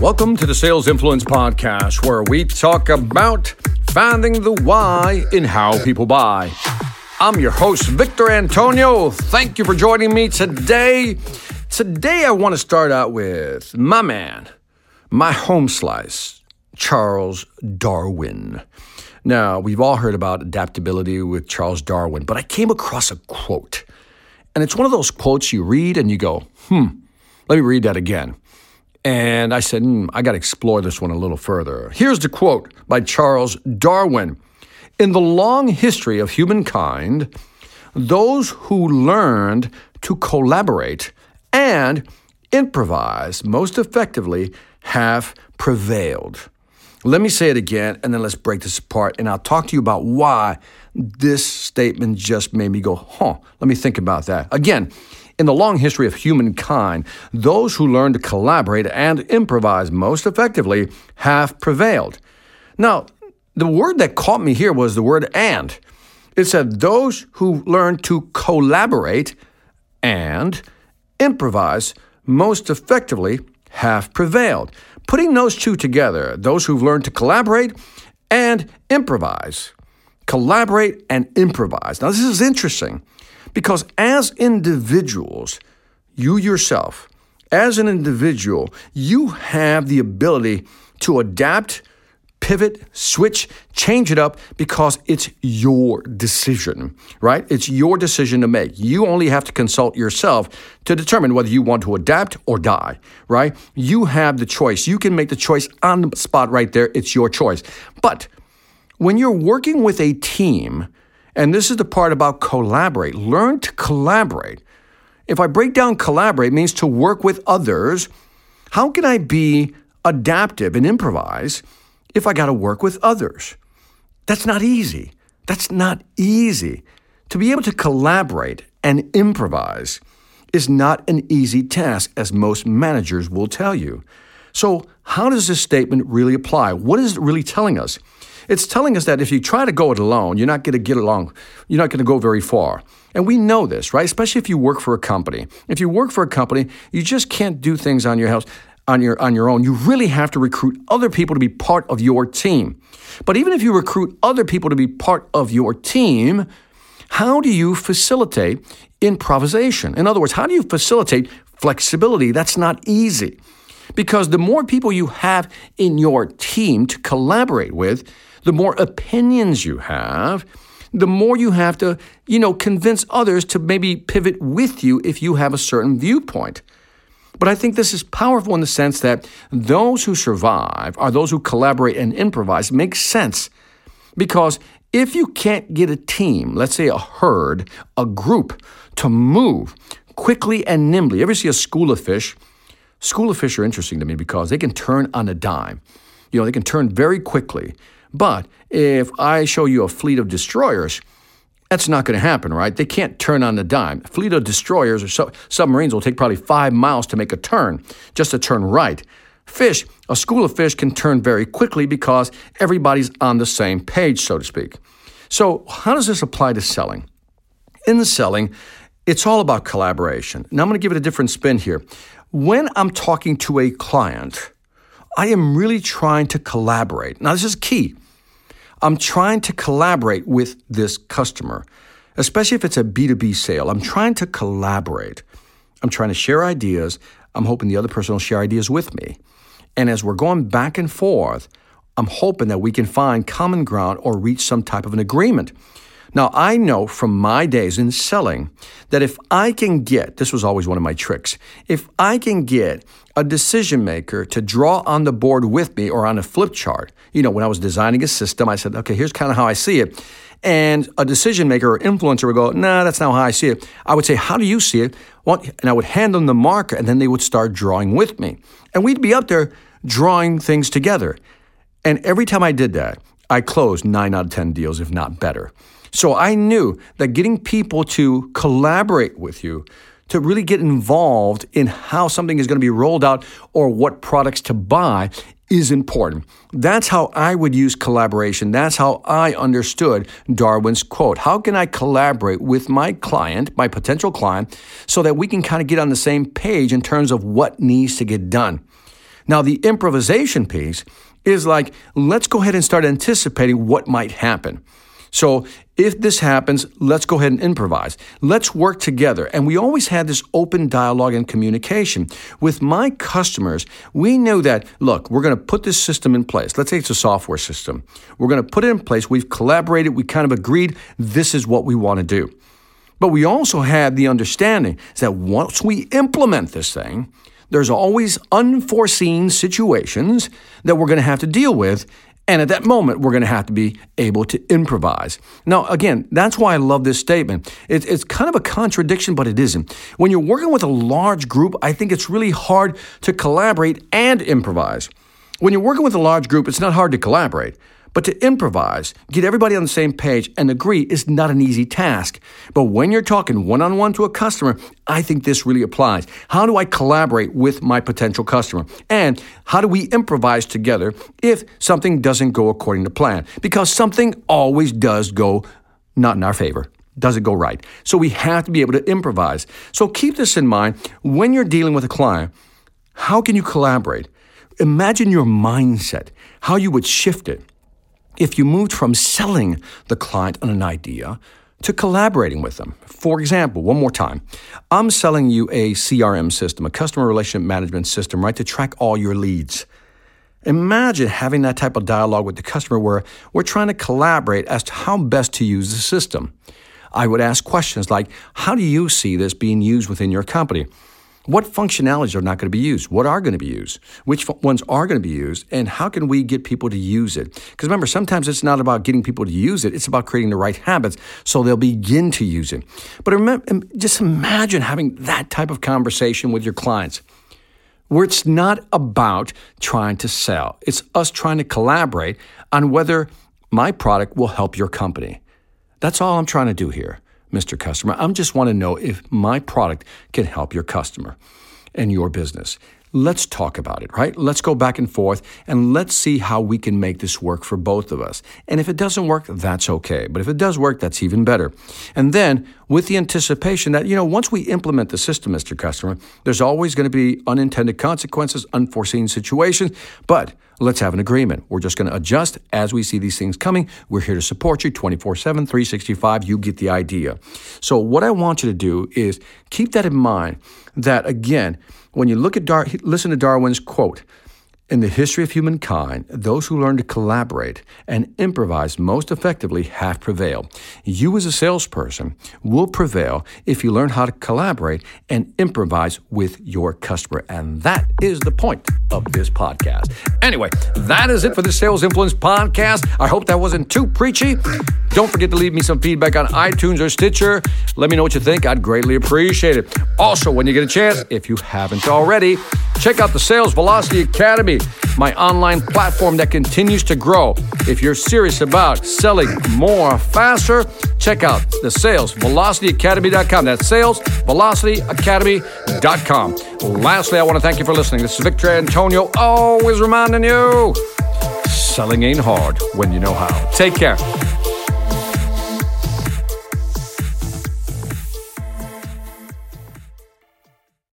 Welcome to the Sales Influence Podcast, where we talk about finding the why in how people buy. I'm your host, Victor Antonio. Thank you for joining me today. Today, I want to start out with my man, my home slice, Charles Darwin. Now, we've all heard about adaptability with Charles Darwin, but I came across a quote. And it's one of those quotes you read and you go, hmm, let me read that again. And I said, hmm, I got to explore this one a little further. Here's the quote by Charles Darwin In the long history of humankind, those who learned to collaborate and improvise most effectively have prevailed. Let me say it again, and then let's break this apart, and I'll talk to you about why this statement just made me go, huh, let me think about that. Again, in the long history of humankind, those who learn to collaborate and improvise most effectively have prevailed. Now, the word that caught me here was the word and. It said those who learn to collaborate and improvise most effectively have prevailed. Putting those two together, those who've learned to collaborate and improvise, collaborate and improvise. Now, this is interesting because as individuals, you yourself, as an individual, you have the ability to adapt, pivot, switch, change it up because it's your decision, right? It's your decision to make. You only have to consult yourself to determine whether you want to adapt or die, right? You have the choice. You can make the choice on the spot right there. It's your choice. But when you're working with a team, and this is the part about collaborate. Learn to collaborate. If I break down collaborate means to work with others, how can I be adaptive and improvise if I got to work with others? That's not easy. That's not easy. To be able to collaborate and improvise is not an easy task, as most managers will tell you. So, how does this statement really apply? What is it really telling us? It's telling us that if you try to go it alone, you're not going to get along, you're not going to go very far. And we know this, right? Especially if you work for a company. If you work for a company, you just can't do things on your house on your on your own. You really have to recruit other people to be part of your team. But even if you recruit other people to be part of your team, how do you facilitate improvisation? In other words, how do you facilitate flexibility? That's not easy. Because the more people you have in your team to collaborate with, the more opinions you have, the more you have to, you know, convince others to maybe pivot with you if you have a certain viewpoint. But I think this is powerful in the sense that those who survive are those who collaborate and improvise. It makes sense because if you can't get a team, let's say a herd, a group, to move quickly and nimbly, you ever see a school of fish? School of fish are interesting to me because they can turn on a dime. You know, they can turn very quickly. But if I show you a fleet of destroyers, that's not going to happen, right? They can't turn on the dime. A fleet of destroyers or su- submarines will take probably five miles to make a turn, just to turn right. Fish, a school of fish can turn very quickly because everybody's on the same page, so to speak. So, how does this apply to selling? In the selling, it's all about collaboration. Now, I'm going to give it a different spin here. When I'm talking to a client, I am really trying to collaborate. Now, this is key. I'm trying to collaborate with this customer, especially if it's a B2B sale. I'm trying to collaborate. I'm trying to share ideas. I'm hoping the other person will share ideas with me. And as we're going back and forth, I'm hoping that we can find common ground or reach some type of an agreement. Now, I know from my days in selling that if I can get, this was always one of my tricks, if I can get a decision maker to draw on the board with me or on a flip chart, you know, when I was designing a system, I said, okay, here's kind of how I see it. And a decision maker or influencer would go, nah, that's not how I see it. I would say, how do you see it? Well, and I would hand them the marker, and then they would start drawing with me. And we'd be up there drawing things together. And every time I did that, I closed nine out of 10 deals, if not better. So I knew that getting people to collaborate with you, to really get involved in how something is going to be rolled out or what products to buy is important. That's how I would use collaboration. That's how I understood Darwin's quote. How can I collaborate with my client, my potential client, so that we can kind of get on the same page in terms of what needs to get done? Now, the improvisation piece is like, let's go ahead and start anticipating what might happen. So if this happens, let's go ahead and improvise. Let's work together. And we always had this open dialogue and communication. With my customers, we know that, look, we're going to put this system in place. Let's say it's a software system. We're going to put it in place. We've collaborated. We kind of agreed this is what we want to do. But we also had the understanding that once we implement this thing, there's always unforeseen situations that we're going to have to deal with. And at that moment, we're going to have to be able to improvise. Now, again, that's why I love this statement. It, it's kind of a contradiction, but it isn't. When you're working with a large group, I think it's really hard to collaborate and improvise. When you're working with a large group, it's not hard to collaborate. But to improvise, get everybody on the same page, and agree is not an easy task. But when you're talking one on one to a customer, I think this really applies. How do I collaborate with my potential customer? And how do we improvise together if something doesn't go according to plan? Because something always does go not in our favor does it go right? So we have to be able to improvise. So keep this in mind when you're dealing with a client. How can you collaborate? Imagine your mindset, how you would shift it if you moved from selling the client on an idea to collaborating with them. For example, one more time, I'm selling you a CRM system, a customer relationship management system, right, to track all your leads. Imagine having that type of dialogue with the customer where we're trying to collaborate as to how best to use the system. I would ask questions like, How do you see this being used within your company? What functionalities are not going to be used? What are going to be used? Which ones are going to be used? And how can we get people to use it? Because remember, sometimes it's not about getting people to use it, it's about creating the right habits so they'll begin to use it. But remember, just imagine having that type of conversation with your clients where it's not about trying to sell, it's us trying to collaborate on whether my product will help your company. That's all I'm trying to do here. Mr. Customer. I just want to know if my product can help your customer and your business. Let's talk about it, right? Let's go back and forth and let's see how we can make this work for both of us. And if it doesn't work, that's okay. But if it does work, that's even better. And then with the anticipation that, you know, once we implement the system, Mr. Customer, there's always going to be unintended consequences, unforeseen situations. But let's have an agreement. We're just going to adjust as we see these things coming. We're here to support you 24 7, 365. You get the idea. So, what I want you to do is keep that in mind that, again, when you look at Dar- listen to Darwin's quote, in the history of humankind, those who learn to collaborate and improvise most effectively have prevailed. You, as a salesperson, will prevail if you learn how to collaborate and improvise with your customer. And that is the point of this podcast. Anyway, that is it for the Sales Influence podcast. I hope that wasn't too preachy. Don't forget to leave me some feedback on iTunes or Stitcher. Let me know what you think. I'd greatly appreciate it. Also, when you get a chance, if you haven't already, check out the Sales Velocity Academy my online platform that continues to grow. If you're serious about selling more faster, check out the salesvelocityacademy.com. That's salesvelocityacademy.com. Lastly, I want to thank you for listening. This is Victor Antonio, always reminding you selling ain't hard when you know how. Take care.